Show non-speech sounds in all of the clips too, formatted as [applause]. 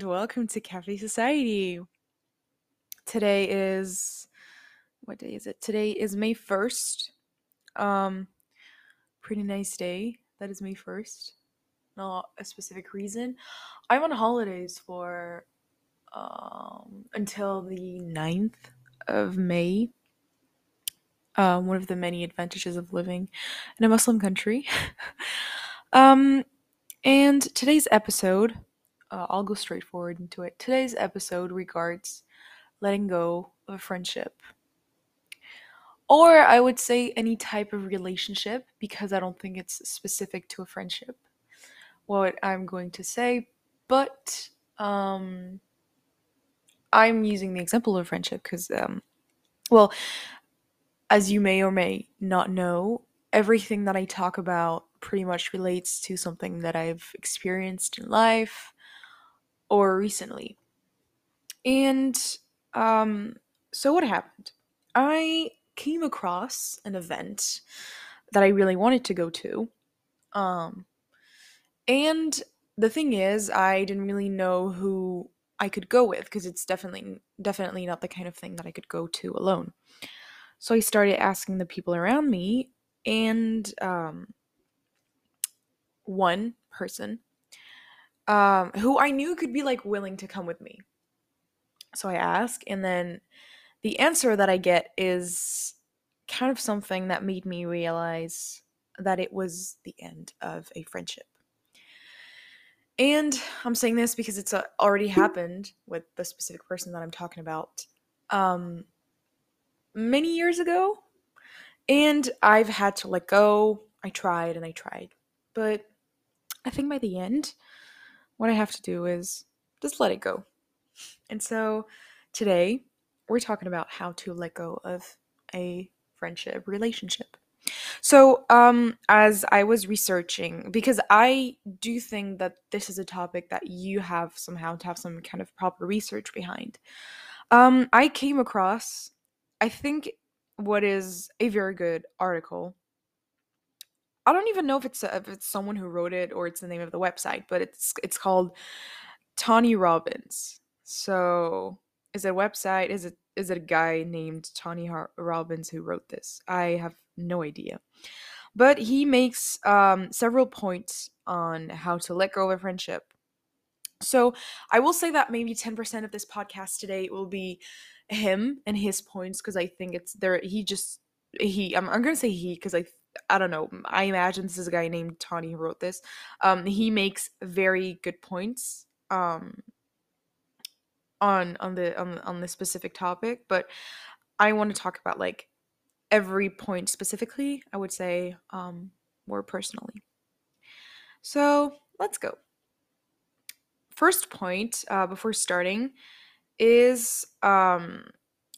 and welcome to Cafe Society. Today is what day is it? Today is May 1st. Um pretty nice day. That is May 1st. Not a specific reason. I'm on holidays for um until the 9th of May. Um, one of the many advantages of living in a Muslim country. [laughs] um, and today's episode uh, I'll go straight forward into it. Today's episode regards letting go of a friendship. Or I would say any type of relationship because I don't think it's specific to a friendship. What I'm going to say, but um, I'm using the example of friendship because, um, well, as you may or may not know, everything that I talk about pretty much relates to something that I've experienced in life or recently. And um, so what happened? I came across an event that I really wanted to go to. Um, and the thing is, I didn't really know who I could go with because it's definitely definitely not the kind of thing that I could go to alone. So I started asking the people around me, and um, one person um, who I knew could be like willing to come with me. So I ask, and then the answer that I get is kind of something that made me realize that it was the end of a friendship. And I'm saying this because it's uh, already happened with the specific person that I'm talking about um, many years ago. And I've had to let go. I tried and I tried. But I think by the end, what I have to do is just let it go. And so today we're talking about how to let go of a friendship relationship. So, um, as I was researching, because I do think that this is a topic that you have somehow to have some kind of proper research behind, um, I came across, I think, what is a very good article I don't even know if it's a, if it's someone who wrote it or it's the name of the website, but it's it's called Tony Robbins. So is it a website? Is it is it a guy named Tony Har- Robbins who wrote this? I have no idea. But he makes um, several points on how to let go of a friendship. So I will say that maybe 10% of this podcast today will be him and his points because I think it's there. He just he I'm, I'm gonna say he because I I don't know. I imagine this is a guy named Tony who wrote this. Um, he makes very good points um, on on the on on this specific topic, but I want to talk about like every point specifically. I would say um, more personally. So let's go. First point uh, before starting is um,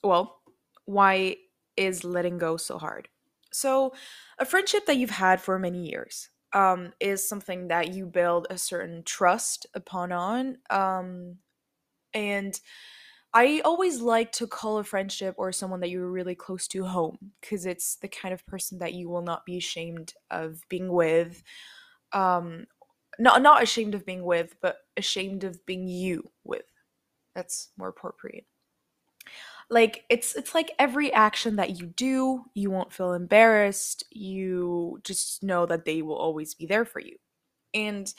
well, why is letting go so hard? So, a friendship that you've had for many years um, is something that you build a certain trust upon on. Um, and I always like to call a friendship or someone that you're really close to home because it's the kind of person that you will not be ashamed of being with. Um, not not ashamed of being with, but ashamed of being you with. That's more appropriate like it's it's like every action that you do you won't feel embarrassed you just know that they will always be there for you. And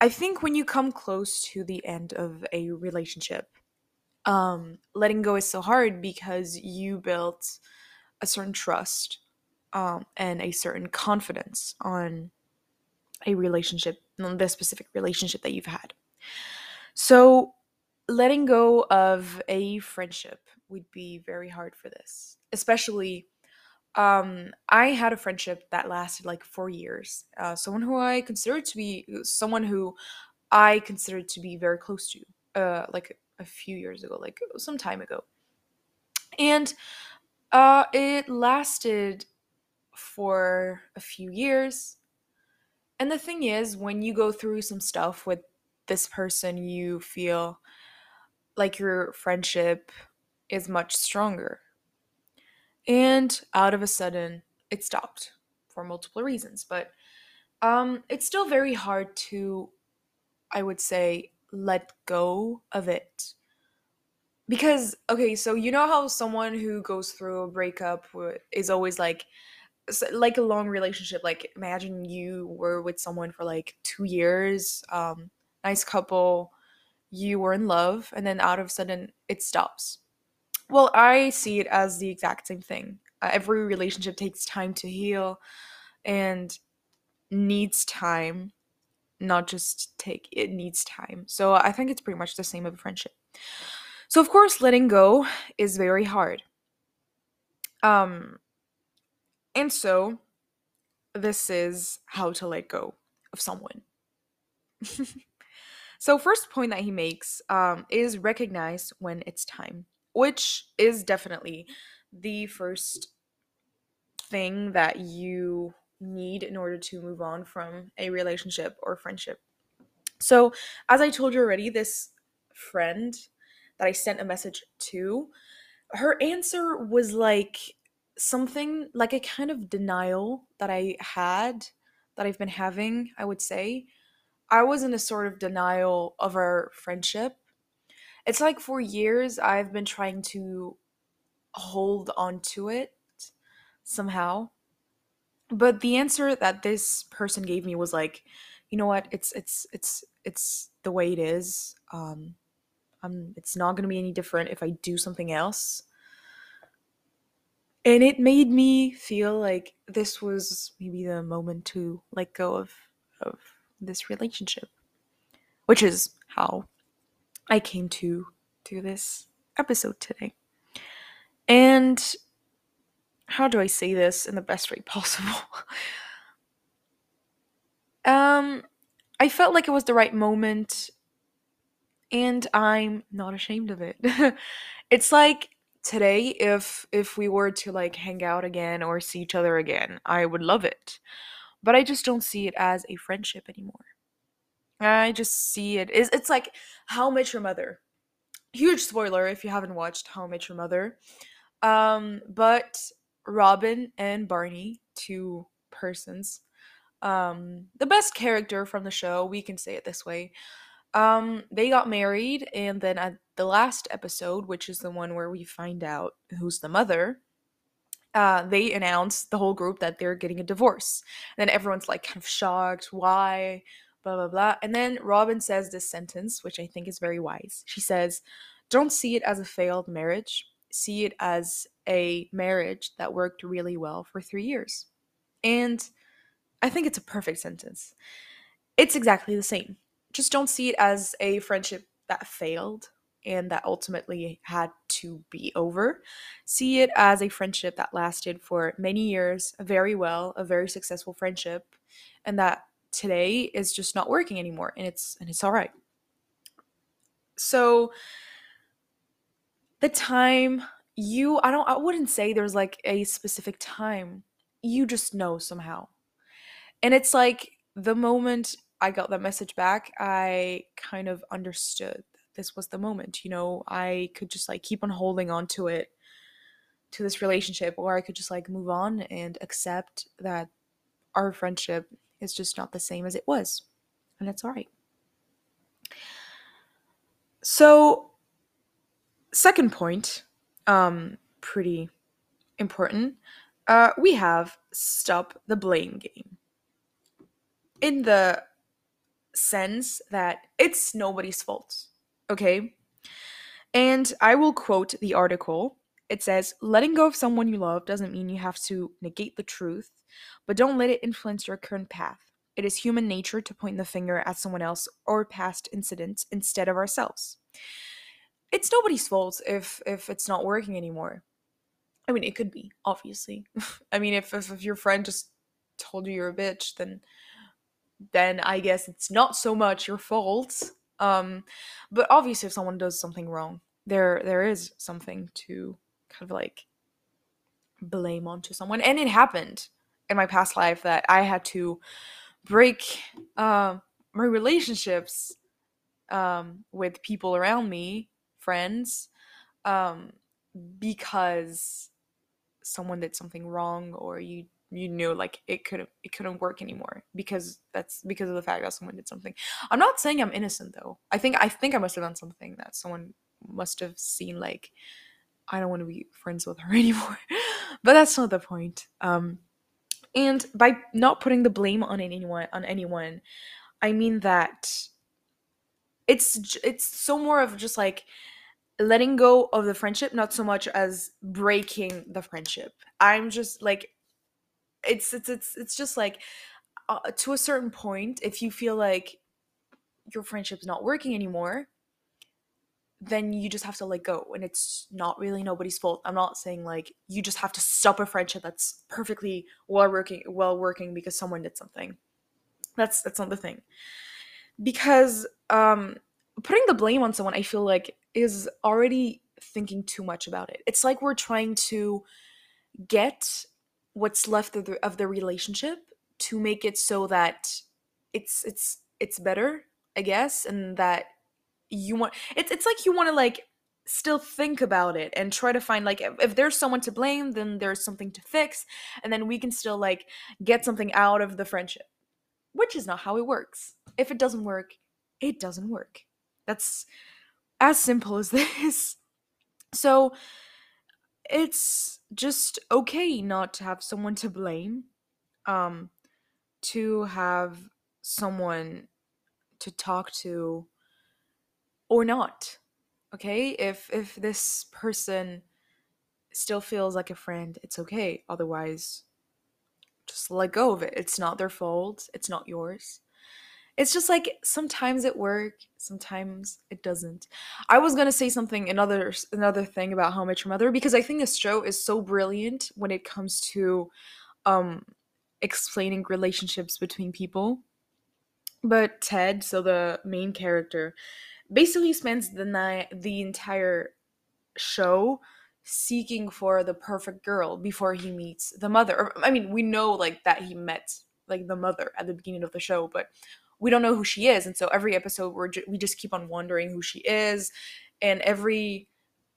i think when you come close to the end of a relationship um letting go is so hard because you built a certain trust um and a certain confidence on a relationship on the specific relationship that you've had. So letting go of a friendship would be very hard for this especially um i had a friendship that lasted like four years uh, someone who i considered to be someone who i considered to be very close to uh like a few years ago like some time ago. And uh it lasted for a few years. And the thing is when you go through some stuff with this person you feel like your friendship is much stronger. And out of a sudden, it stopped for multiple reasons. But um, it's still very hard to, I would say, let go of it. Because, okay, so you know how someone who goes through a breakup is always like, like a long relationship. Like, imagine you were with someone for like two years, um, nice couple, you were in love, and then out of a sudden it stops. Well, I see it as the exact same thing. Uh, every relationship takes time to heal and needs time not just take it needs time so i think it's pretty much the same of a friendship so of course letting go is very hard um and so this is how to let go of someone [laughs] so first point that he makes um, is recognize when it's time which is definitely the first thing that you need in order to move on from a relationship or friendship. So, as I told you already, this friend that I sent a message to, her answer was like something like a kind of denial that I had, that I've been having, I would say. I was in a sort of denial of our friendship. It's like for years I've been trying to hold on to it somehow. But the answer that this person gave me was like you know what? It's it's it's it's the way it is. Um i'm it's not going to be any different if i do something else. And it made me feel like this was maybe the moment to let go of of this relationship which is how i came to to this episode today and how do I say this in the best way [laughs] possible? um, I felt like it was the right moment, and I'm not ashamed of it. [laughs] it's like today, if if we were to like hang out again or see each other again, I would love it, but I just don't see it as a friendship anymore. I just see it. It's, it's like How I Met Your Mother. Huge spoiler if you haven't watched How I Met Your Mother. Um, but Robin and Barney, two persons. Um, the best character from the show, we can say it this way. Um, they got married, and then at the last episode, which is the one where we find out who's the mother, uh, they announce the whole group that they're getting a divorce. And then everyone's like kind of shocked, why, blah, blah, blah. And then Robin says this sentence, which I think is very wise. She says, Don't see it as a failed marriage see it as a marriage that worked really well for three years. And I think it's a perfect sentence. It's exactly the same. Just don't see it as a friendship that failed and that ultimately had to be over. See it as a friendship that lasted for many years, very well, a very successful friendship, and that today is just not working anymore and it's and it's all right. So the time you I don't I wouldn't say there's like a specific time. You just know somehow. And it's like the moment I got that message back, I kind of understood this was the moment. You know, I could just like keep on holding on to it to this relationship or I could just like move on and accept that our friendship is just not the same as it was. And that's all right. So second point, um, pretty important. Uh, we have stop the blame game. In the sense that it's nobody's fault, okay? And I will quote the article. It says, letting go of someone you love doesn't mean you have to negate the truth, but don't let it influence your current path. It is human nature to point the finger at someone else or past incidents instead of ourselves it's nobody's fault if if it's not working anymore. I mean, it could be, obviously. [laughs] I mean, if, if if your friend just told you you're a bitch, then then I guess it's not so much your fault. Um, but obviously, if someone does something wrong, there there is something to kind of like blame onto someone, and it happened in my past life that I had to break uh, my relationships um, with people around me friends um, because someone did something wrong or you you knew like it couldn't it couldn't work anymore because that's because of the fact that someone did something. I'm not saying i'm innocent though. I think i think i must have done something that someone must have seen like i don't want to be friends with her [laughs] anymore. But that's not the point. Um and by not putting the blame on anyone on anyone i mean that it's it's so more of just like letting go of the friendship not so much as breaking the friendship. I'm just like it's it's it's, it's just like uh, to a certain point if you feel like your friendship's not working anymore then you just have to let go and it's not really nobody's fault. I'm not saying like you just have to stop a friendship that's perfectly well working well working because someone did something. That's that's not the thing. Because um putting the blame on someone i feel like is already thinking too much about it. It's like we're trying to get what's left of the, of the relationship to make it so that it's it's it's better i guess and that you want it's it's like you want to like still think about it and try to find like if, if there's someone to blame then there's something to fix and then we can still like get something out of the friendship which is not how it works. If it doesn't work it doesn't work. That's as simple as [laughs] this. So it's just okay not to have someone to blame um to have someone to talk to or not okay? If if this person still feels like a friend it's okay. Otherwise just let go of it. It's not their fault. It's not yours it's just like sometimes it works sometimes it doesn't. I was gonna say something another another thing about how much mother because i think this show is so brilliant when it comes to um explaining relationships between people. But ted so the main character basically spends the night the entire show seeking for the perfect girl before he meets the mother i mean we know like that he met like the mother at the beginning of the show but we don't know who she is and so every episode we're ju- we just keep on wondering who she is and every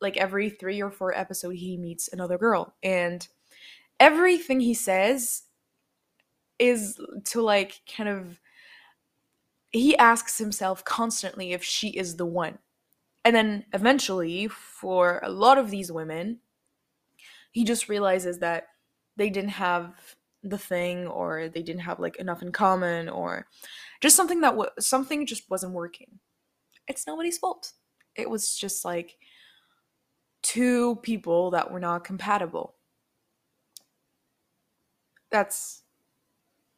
like every 3 or 4 episode he meets another girl and everything he says is to like kind of he asks himself constantly if she is the one and then eventually for a lot of these women he just realizes that they didn't have the thing or they didn't have like enough in common or just something that was something just wasn't working. It's nobody's fault. It was just like two people that were not compatible. That's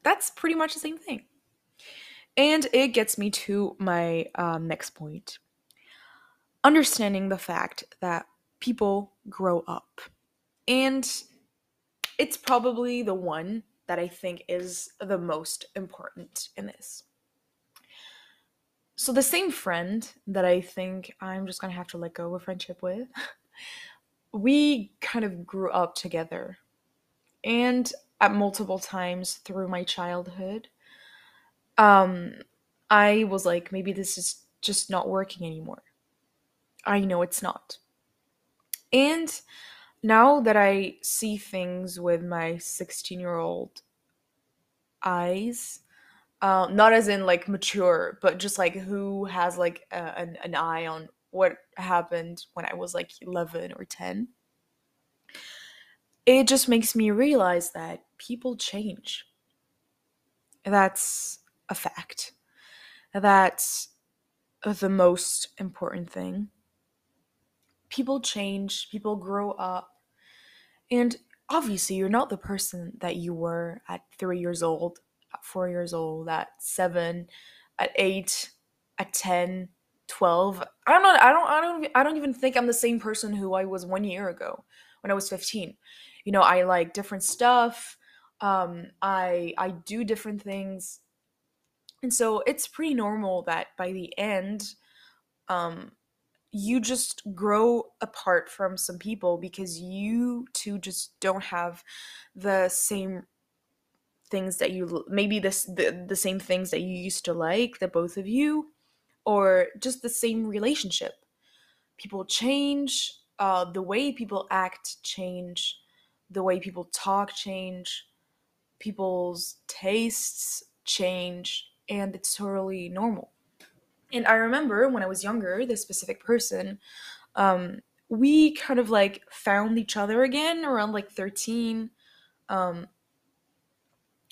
that's pretty much the same thing. And it gets me to my um, next point. Understanding the fact that people grow up. And it's probably the one that I think is the most important in this. So, the same friend that I think I'm just gonna have to let go of a friendship with, [laughs] we kind of grew up together. And at multiple times through my childhood, um, I was like, maybe this is just not working anymore. I know it's not. And now that I see things with my 16 year old eyes, uh, not as in like mature, but just like who has like a, an, an eye on what happened when I was like 11 or 10, it just makes me realize that people change. That's a fact. That's the most important thing people change, people grow up. And obviously, you're not the person that you were at three years old, at four years old, at seven, at eight, at 10, 12. I don't know. I don't, I don't, I don't even think I'm the same person who I was one year ago when I was 15. You know, I like different stuff. Um, I, I do different things. And so it's pretty normal that by the end, um, you just grow apart from some people because you two just don't have the same things that you maybe this the, the same things that you used to like the both of you or just the same relationship people change uh, the way people act change the way people talk change people's tastes change and it's totally normal. And I remember when I was younger, this specific person, um, we kind of like found each other again around like 13. Um,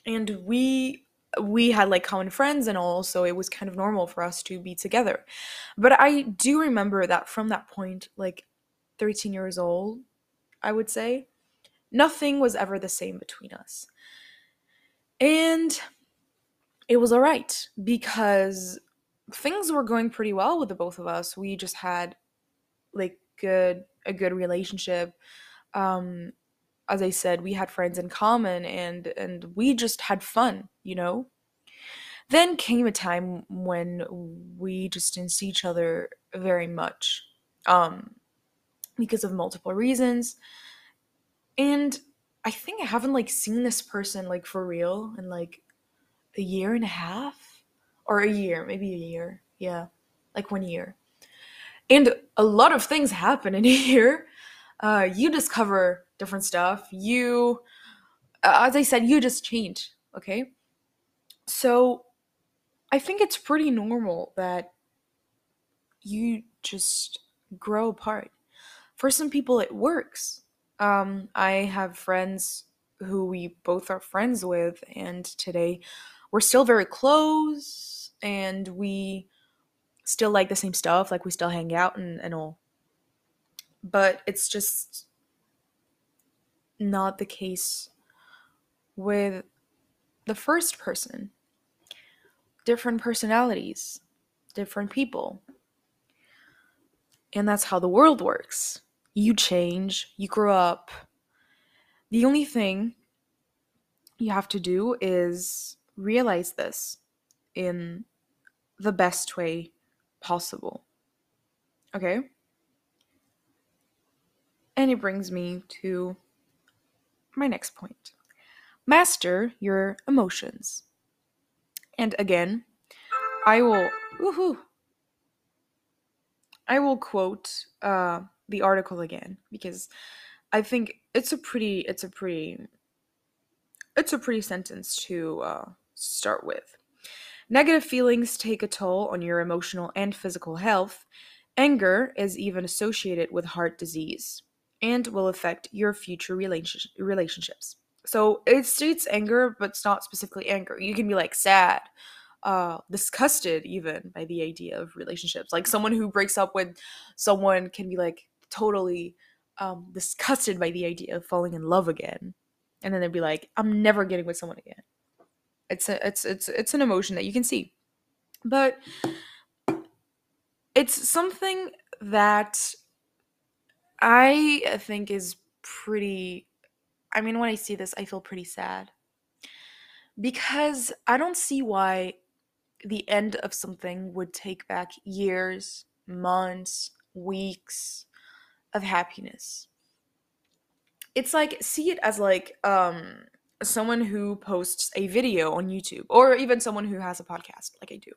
and we we had like common friends and all, so it was kind of normal for us to be together. But I do remember that from that point, like 13 years old, I would say, nothing was ever the same between us. And it was all right because things were going pretty well with the both of us. We just had like good a good relationship. Um as I said, we had friends in common and and we just had fun, you know? Then came a time when we just didn't see each other very much. Um because of multiple reasons. And I think I haven't like seen this person like for real in like a year and a half or a year, maybe a year. Yeah, like one year. And a lot of things happen in [laughs] a year. Uh, you discover different stuff. You, uh, as I said, you just change. Okay. So I think it's pretty normal that you just grow apart. For some people, it works. Um, I have friends who we both are friends with, and today we're still very close and we still like the same stuff, like we still hang out and, and all. But it's just not the case with the first person. Different personalities, different people. And that's how the world works. You change, you grow up. The only thing you have to do is realize this in the best way possible. Okay? And it brings me to my next point master your emotions. And again, I will, woohoo, I will quote uh, the article again because I think it's a pretty, it's a pretty, it's a pretty sentence to uh, start with. Negative feelings take a toll on your emotional and physical health. Anger is even associated with heart disease and will affect your future relationship, relationships. So it states anger, but it's not specifically anger. You can be like sad, uh, disgusted even by the idea of relationships. Like someone who breaks up with someone can be like totally um, disgusted by the idea of falling in love again, and then they'd be like, "I'm never getting with someone again." It's a, it's it's it's an emotion that you can see. But it's something that I think is pretty I mean when I see this I feel pretty sad. Because I don't see why the end of something would take back years, months, weeks of happiness. It's like see it as like um someone who posts a video on YouTube or even someone who has a podcast like I do.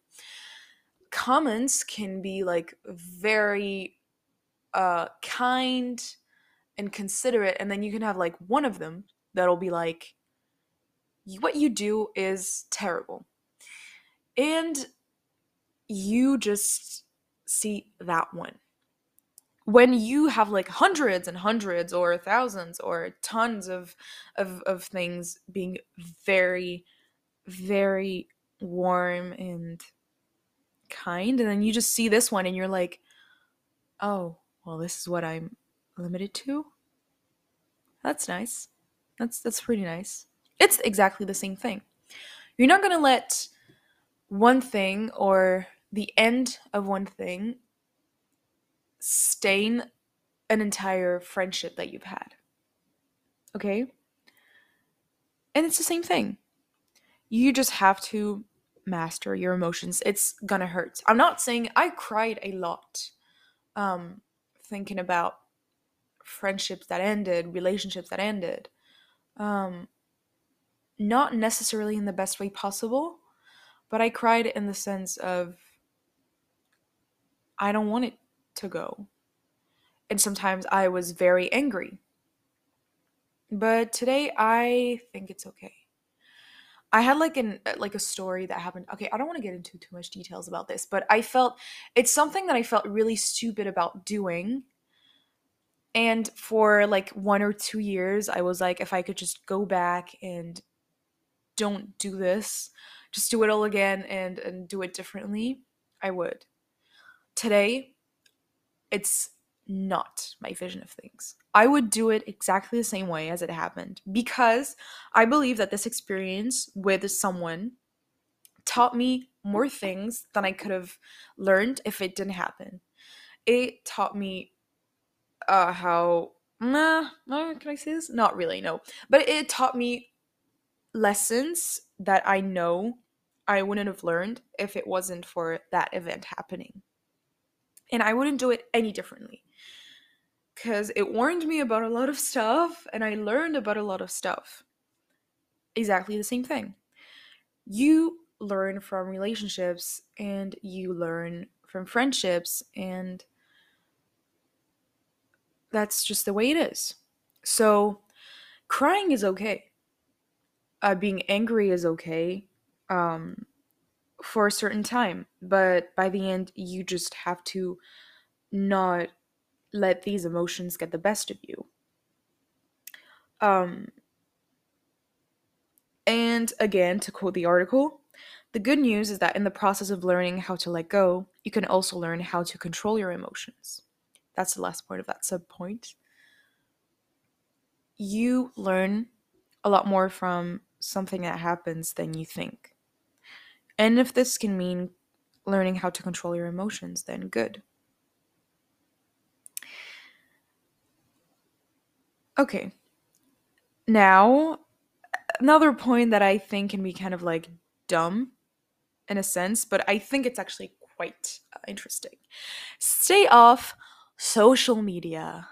Comments can be like very uh kind and considerate and then you can have like one of them that'll be like what you do is terrible. And you just see that one when you have like hundreds and hundreds or thousands or tons of of of things being very very warm and kind and then you just see this one and you're like oh well this is what i'm limited to? That's nice. That's that's pretty nice. It's exactly the same thing. You're not going to let one thing or the end of one thing stain an entire friendship that you've had. Okay? And it's the same thing. You just have to master your emotions. It's gonna hurt. I'm not saying I cried a lot um thinking about friendships that ended, relationships that ended. Um not necessarily in the best way possible, but I cried in the sense of I don't want it to go. And sometimes I was very angry. But today I think it's okay. I had like an uh, like a story that happened. Okay, I don't want to get into too much details about this, but I felt it's something that I felt really stupid about doing. And for like one or two years, I was like, if I could just go back and don't do this, just do it all again and and do it differently, I would. Today, it's not my vision of things. I would do it exactly the same way as it happened because I believe that this experience with someone taught me more things than I could have learned if it didn't happen. It taught me uh, how. Nah, nah, can I say this? Not really, no. But it taught me lessons that I know I wouldn't have learned if it wasn't for that event happening. And I wouldn't do it any differently because it warned me about a lot of stuff and I learned about a lot of stuff. Exactly the same thing. You learn from relationships and you learn from friendships, and that's just the way it is. So, crying is okay. Uh, being angry is okay um, for a certain time, but by the end, you just have to not let these emotions get the best of you. Um, and again, to quote the article, the good news is that in the process of learning how to let go, you can also learn how to control your emotions. That's the last point of that sub point. You learn a lot more from something that happens than you think. And if this can mean learning how to control your emotions, then good. Okay. Now, another point that I think can be kind of like dumb in a sense, but I think it's actually quite uh, interesting. Stay off social media,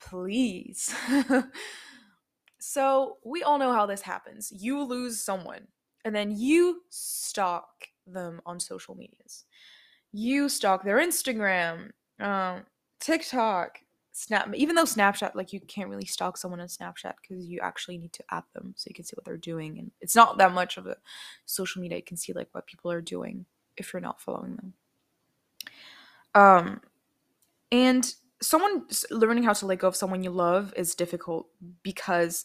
please. [laughs] so, we all know how this happens. You lose someone, and then you stalk them on social medias. You stalk their Instagram, um, TikTok, Snap, even though Snapchat, like you can't really stalk someone on Snapchat because you actually need to add them so you can see what they're doing, and it's not that much of a social media. You can see like what people are doing if you're not following them. Um, and someone learning how to let go of someone you love is difficult because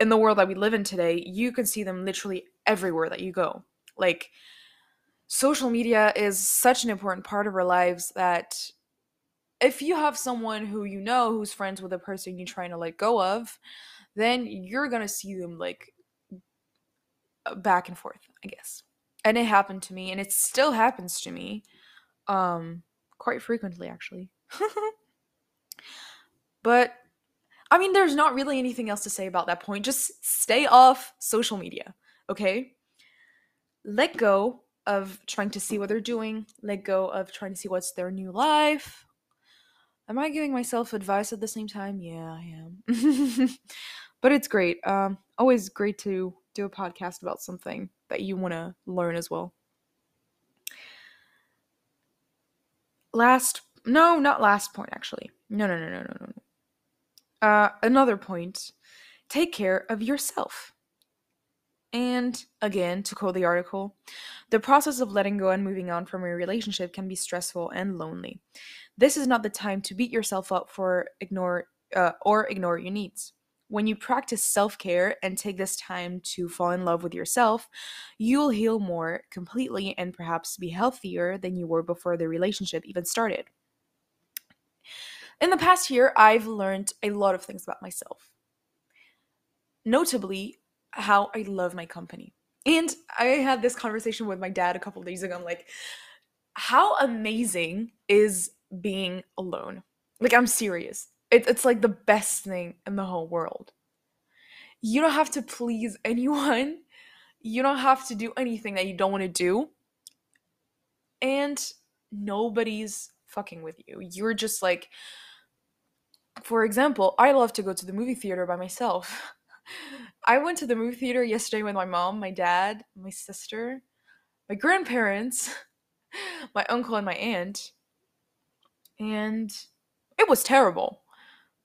in the world that we live in today, you can see them literally everywhere that you go. Like social media is such an important part of our lives that if you have someone who you know who's friends with a person you're trying to let go of, then you're gonna see them like back and forth, I guess. And it happened to me, and it still happens to me, um, quite frequently actually. [laughs] but I mean, there's not really anything else to say about that point. Just stay off social media, okay? Let go of trying to see what they're doing. Let go of trying to see what's their new life Am I giving myself advice at the same time? Yeah, I am. [laughs] but it's great. Um, always great to do a podcast about something that you want to learn as well. Last, no, not last point, actually. No, no, no, no, no, no. Uh, another point take care of yourself. And again, to quote the article, the process of letting go and moving on from a relationship can be stressful and lonely. This is not the time to beat yourself up for ignore uh, or ignore your needs. When you practice self care and take this time to fall in love with yourself, you'll heal more completely and perhaps be healthier than you were before the relationship even started. In the past year, I've learned a lot of things about myself. Notably, how I love my company. And I had this conversation with my dad a couple days ago. I'm like, how amazing is being alone. Like, I'm serious. It, it's like the best thing in the whole world. You don't have to please [laughs] anyone, you don't have to do anything that you don't want to do. And nobody's fucking with you. You're just like, for example, I love to go to the movie theater by myself. [laughs] I went to the movie theater yesterday with my mom, my dad, my sister, my grandparents, [laughs] my uncle, and my aunt and it was terrible.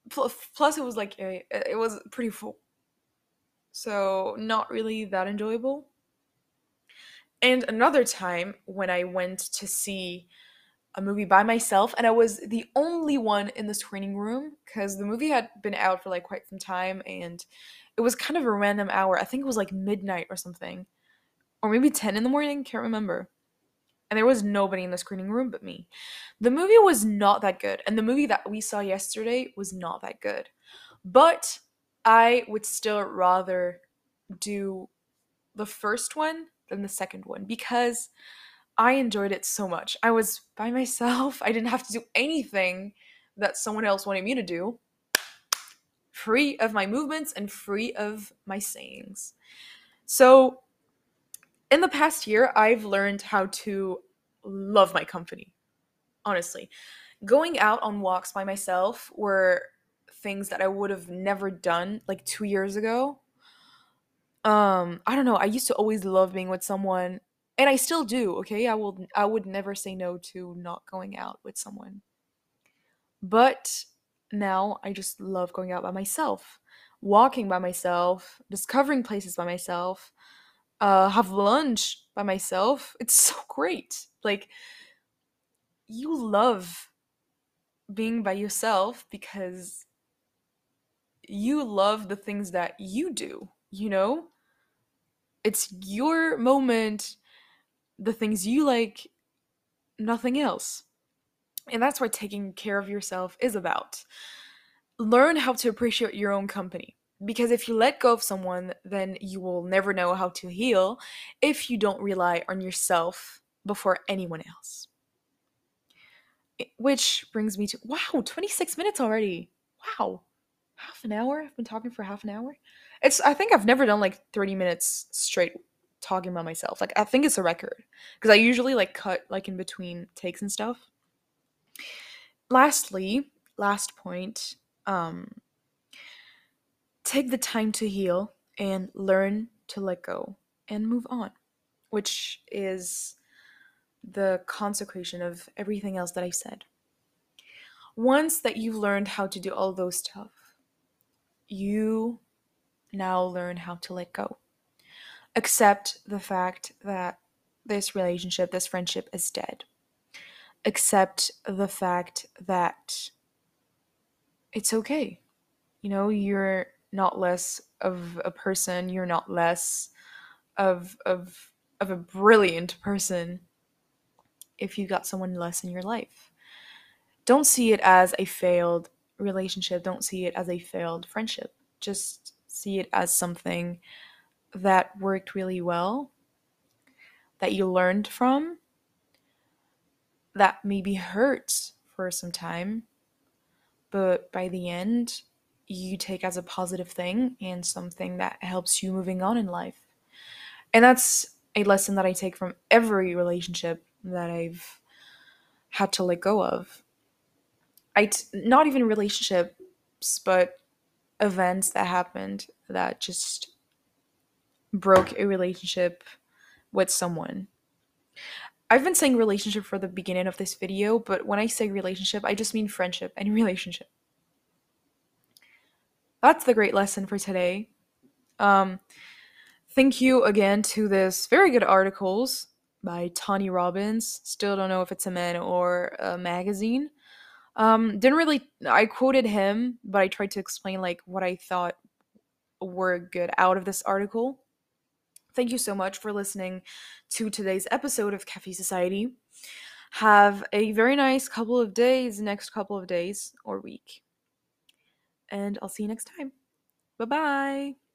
Plus, it was like a, it was pretty full, so not really that enjoyable. And another time when I went to see a movie by myself and I was the only one in the screening room because the movie had been out for like quite some time and it was kind of a random hour. I think it was like midnight or something. Or maybe 10 in the morning, can't remember. And there was nobody in the screening room but me. The movie was not that good and the movie that we saw yesterday was not that good. But I would still rather do the first one than the second one because I enjoyed it so much. I was by myself. I didn't have to do anything that someone else wanted me to do. Free of my movements and free of my sayings. So, in the past year, I've learned how to love my company. Honestly, going out on walks by myself were things that I would have never done like 2 years ago. Um, I don't know, I used to always love being with someone and I still do, okay? I will I would never say no to not going out with someone. But now I just love going out by myself, walking by myself, discovering places by myself, uh have lunch by myself. It's so [laughs] great. Like you love being by yourself because you love the things that you do, you know? It's your moment the things you like, nothing else. And that's what taking care of yourself is about. Learn how to appreciate your own company. Because if you let go of someone, then you will never know how to heal if you don't rely on yourself before anyone else. Which brings me to wow, 26 minutes already. Wow. Half an hour? I've been talking for half an hour. It's I think I've never done like 30 minutes straight talking about myself. Like I think it's a record because I usually like cut like in between takes and stuff. Lastly, last point, um take the time to heal and learn to let go and move on, which is the consecration of everything else that I said. Once that you've learned how to do all those stuff, you now learn how to let go accept the fact that this relationship, this friendship is dead. Accept the fact that it's okay. You know, you're not less of a person, you're not less of of of a brilliant person if you got someone less in your life. Don't see it as a failed relationship, don't see it as a failed friendship. Just see it as something that worked really well that you learned from that maybe hurts for some time, but by the end, you take as a positive thing and something that helps you moving on in life. And that's a lesson that I take from every relationship that I've had to let go of. I t- not even relationships, but events that happened that just broke a relationship with someone. I've been saying relationship for the beginning of this video, but when I say relationship, I just mean friendship and [laughs] relationship. That's the great lesson for today. Um, thank you again to this very good articles by Tony Robbins. Still don't know if it's a man or a magazine. Um, didn't really. I quoted him, but I tried to explain like what I thought were good out of this article. Thank you so much for listening to today's episode of Cafe Society. Have a very nice couple of days, next couple of days or week. And I'll see you next time. Bye bye.